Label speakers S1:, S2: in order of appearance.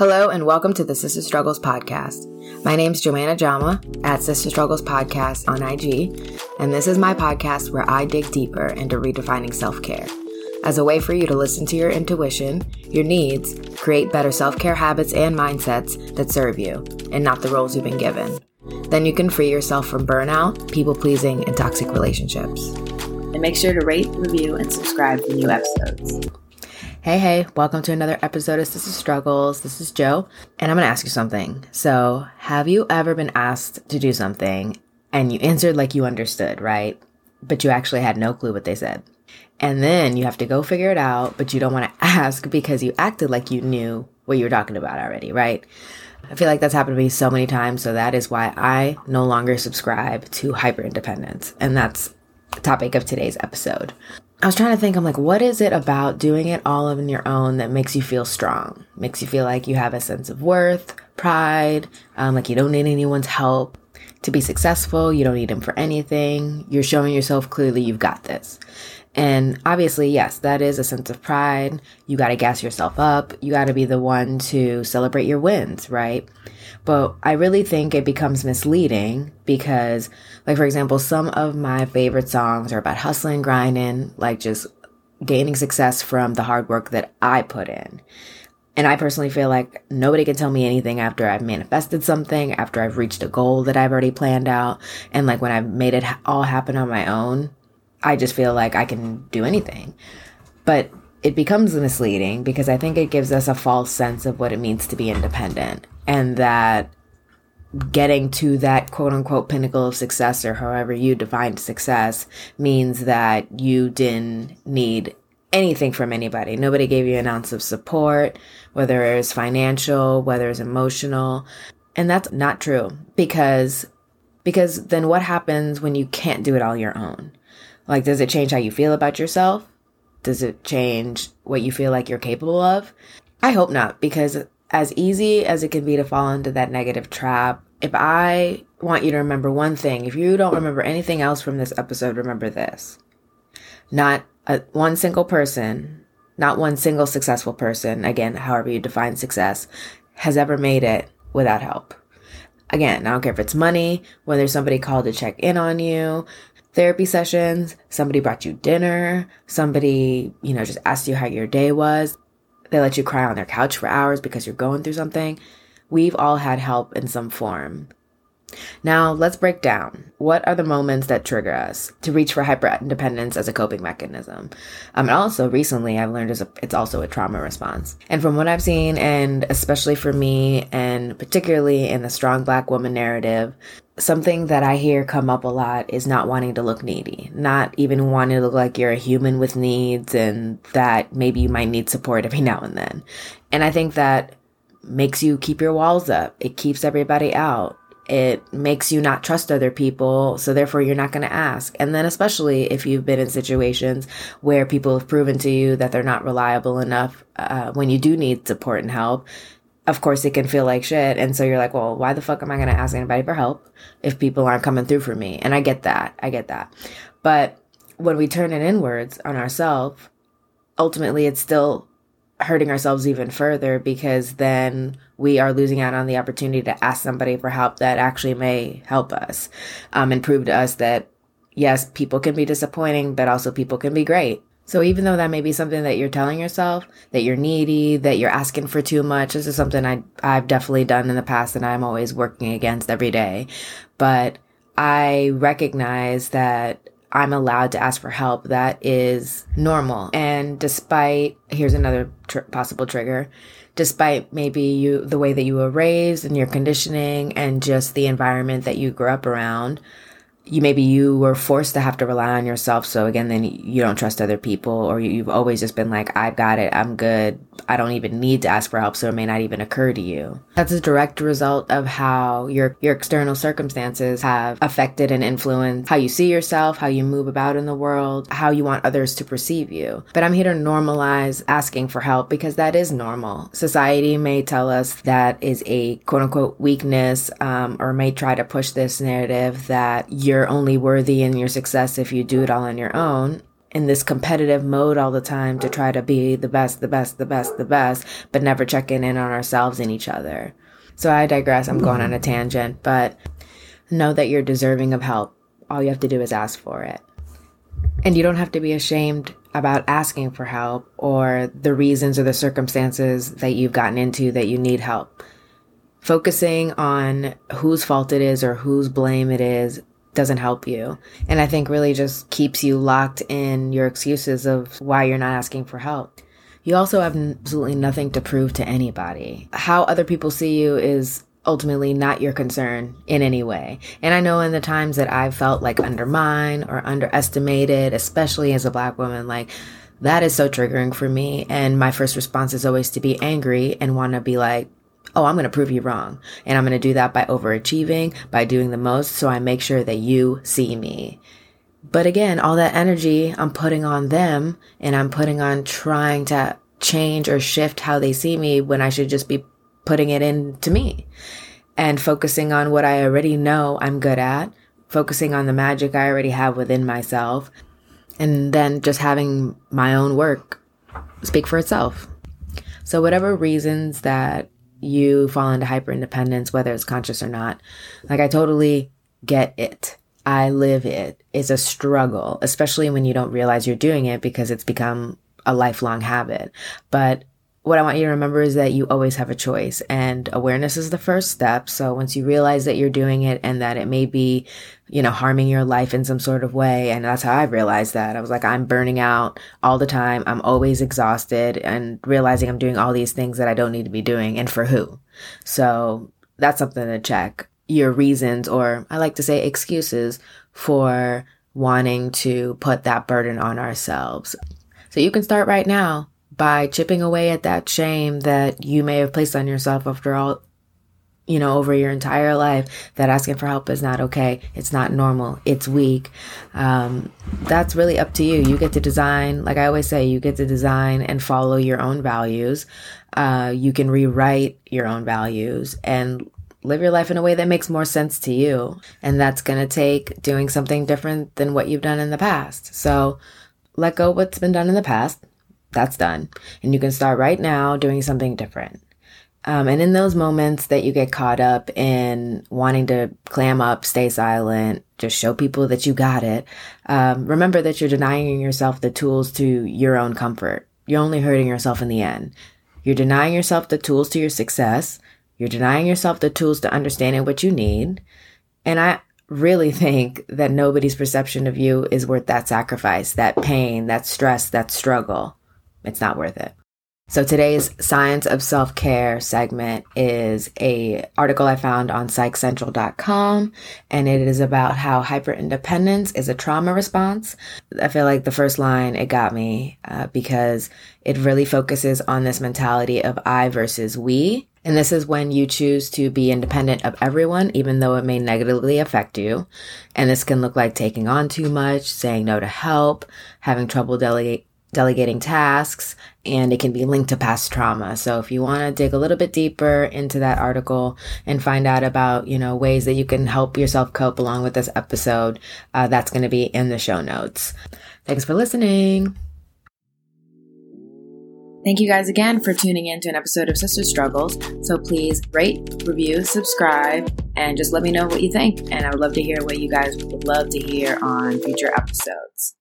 S1: Hello and welcome to the Sister Struggles podcast. My name is Joanna Jama at Sister Struggles Podcast on IG, and this is my podcast where I dig deeper into redefining self care as a way for you to listen to your intuition, your needs, create better self care habits and mindsets that serve you, and not the roles you've been given. Then you can free yourself from burnout, people pleasing, and toxic relationships.
S2: And make sure to rate, review, and subscribe for new episodes.
S1: Hey, hey, welcome to another episode of Sister Struggles. This is Joe, and I'm gonna ask you something. So, have you ever been asked to do something and you answered like you understood, right? But you actually had no clue what they said? And then you have to go figure it out, but you don't wanna ask because you acted like you knew what you were talking about already, right? I feel like that's happened to me so many times, so that is why I no longer subscribe to hyper independence. And that's the topic of today's episode. I was trying to think, I'm like, what is it about doing it all on your own that makes you feel strong? Makes you feel like you have a sense of worth, pride, um, like you don't need anyone's help to be successful. You don't need them for anything. You're showing yourself clearly you've got this. And obviously, yes, that is a sense of pride. You got to gas yourself up. You got to be the one to celebrate your wins, right? But I really think it becomes misleading because, like, for example, some of my favorite songs are about hustling, grinding, like just gaining success from the hard work that I put in. And I personally feel like nobody can tell me anything after I've manifested something, after I've reached a goal that I've already planned out. And like when I've made it all happen on my own, I just feel like I can do anything. But it becomes misleading because I think it gives us a false sense of what it means to be independent and that getting to that quote unquote pinnacle of success or however you define success means that you didn't need anything from anybody. Nobody gave you an ounce of support, whether it's financial, whether it's emotional. And that's not true because because then what happens when you can't do it all your own? Like, does it change how you feel about yourself? Does it change what you feel like you're capable of? I hope not, because as easy as it can be to fall into that negative trap, if I want you to remember one thing, if you don't remember anything else from this episode, remember this. Not a, one single person, not one single successful person, again, however you define success, has ever made it without help. Again, I don't care if it's money, whether somebody called to check in on you, therapy sessions, somebody brought you dinner, somebody, you know, just asked you how your day was. They let you cry on their couch for hours because you're going through something. We've all had help in some form. Now, let's break down. What are the moments that trigger us to reach for hyper independence as a coping mechanism? Um, and also, recently, I've learned it's also a trauma response. And from what I've seen, and especially for me, and particularly in the strong black woman narrative, something that I hear come up a lot is not wanting to look needy, not even wanting to look like you're a human with needs and that maybe you might need support every now and then. And I think that makes you keep your walls up. It keeps everybody out. It makes you not trust other people, so therefore you're not going to ask. And then, especially if you've been in situations where people have proven to you that they're not reliable enough uh, when you do need support and help, of course it can feel like shit. And so you're like, well, why the fuck am I going to ask anybody for help if people aren't coming through for me? And I get that. I get that. But when we turn it inwards on ourselves, ultimately it's still hurting ourselves even further because then we are losing out on the opportunity to ask somebody for help that actually may help us um, and prove to us that yes, people can be disappointing, but also people can be great. So even though that may be something that you're telling yourself that you're needy, that you're asking for too much, this is something I I've definitely done in the past and I'm always working against every day. But I recognize that I'm allowed to ask for help that is normal. And despite here's another tr- possible trigger, despite maybe you the way that you were raised and your conditioning and just the environment that you grew up around, you maybe you were forced to have to rely on yourself. So again then you don't trust other people or you've always just been like i've got it. I'm good i don't even need to ask for help so it may not even occur to you. That's a direct result of how your your external circumstances have affected and influenced how you see yourself how you move about in the world how you want others to perceive you. But i'm here to normalize asking for help because that is normal. Society may tell us that is a quote unquote weakness um, or may try to push this narrative that you're you're only worthy in your success if you do it all on your own. In this competitive mode all the time to try to be the best, the best, the best, the best, but never checking in on ourselves and each other. So I digress. I'm going on a tangent, but know that you're deserving of help. All you have to do is ask for it. And you don't have to be ashamed about asking for help or the reasons or the circumstances that you've gotten into that you need help. Focusing on whose fault it is or whose blame it is doesn't help you. And I think really just keeps you locked in your excuses of why you're not asking for help. You also have absolutely nothing to prove to anybody. How other people see you is ultimately not your concern in any way. And I know in the times that I've felt like undermined or underestimated, especially as a black woman, like that is so triggering for me. And my first response is always to be angry and want to be like, oh, I'm going to prove you wrong. And I'm going to do that by overachieving, by doing the most. So I make sure that you see me. But again, all that energy I'm putting on them and I'm putting on trying to change or shift how they see me when I should just be putting it into me and focusing on what I already know I'm good at, focusing on the magic I already have within myself, and then just having my own work speak for itself. So, whatever reasons that you fall into hyper independence, whether it's conscious or not. Like, I totally get it. I live it. It's a struggle, especially when you don't realize you're doing it because it's become a lifelong habit. But what I want you to remember is that you always have a choice and awareness is the first step. So once you realize that you're doing it and that it may be, you know, harming your life in some sort of way. And that's how I realized that. I was like, I'm burning out all the time. I'm always exhausted and realizing I'm doing all these things that I don't need to be doing and for who. So that's something to check your reasons or I like to say excuses for wanting to put that burden on ourselves. So you can start right now by chipping away at that shame that you may have placed on yourself after all, you know, over your entire life, that asking for help is not okay. It's not normal. It's weak. Um, that's really up to you. You get to design, like I always say, you get to design and follow your own values. Uh, you can rewrite your own values and live your life in a way that makes more sense to you. And that's going to take doing something different than what you've done in the past. So let go what's been done in the past that's done. And you can start right now doing something different. Um, and in those moments that you get caught up in wanting to clam up, stay silent, just show people that you got it, um, remember that you're denying yourself the tools to your own comfort. You're only hurting yourself in the end. You're denying yourself the tools to your success. You're denying yourself the tools to understanding what you need. And I really think that nobody's perception of you is worth that sacrifice, that pain, that stress, that struggle it's not worth it. So today's Science of Self-Care segment is a article I found on psychcentral.com and it is about how hyperindependence is a trauma response. I feel like the first line it got me uh, because it really focuses on this mentality of I versus we. And this is when you choose to be independent of everyone, even though it may negatively affect you. And this can look like taking on too much, saying no to help, having trouble delegate delegating tasks, and it can be linked to past trauma. So if you want to dig a little bit deeper into that article and find out about, you know, ways that you can help yourself cope along with this episode, uh, that's going to be in the show notes. Thanks for listening.
S2: Thank you guys again for tuning in to an episode of Sister Struggles. So please rate, review, subscribe, and just let me know what you think. And I would love to hear what you guys would love to hear on future episodes.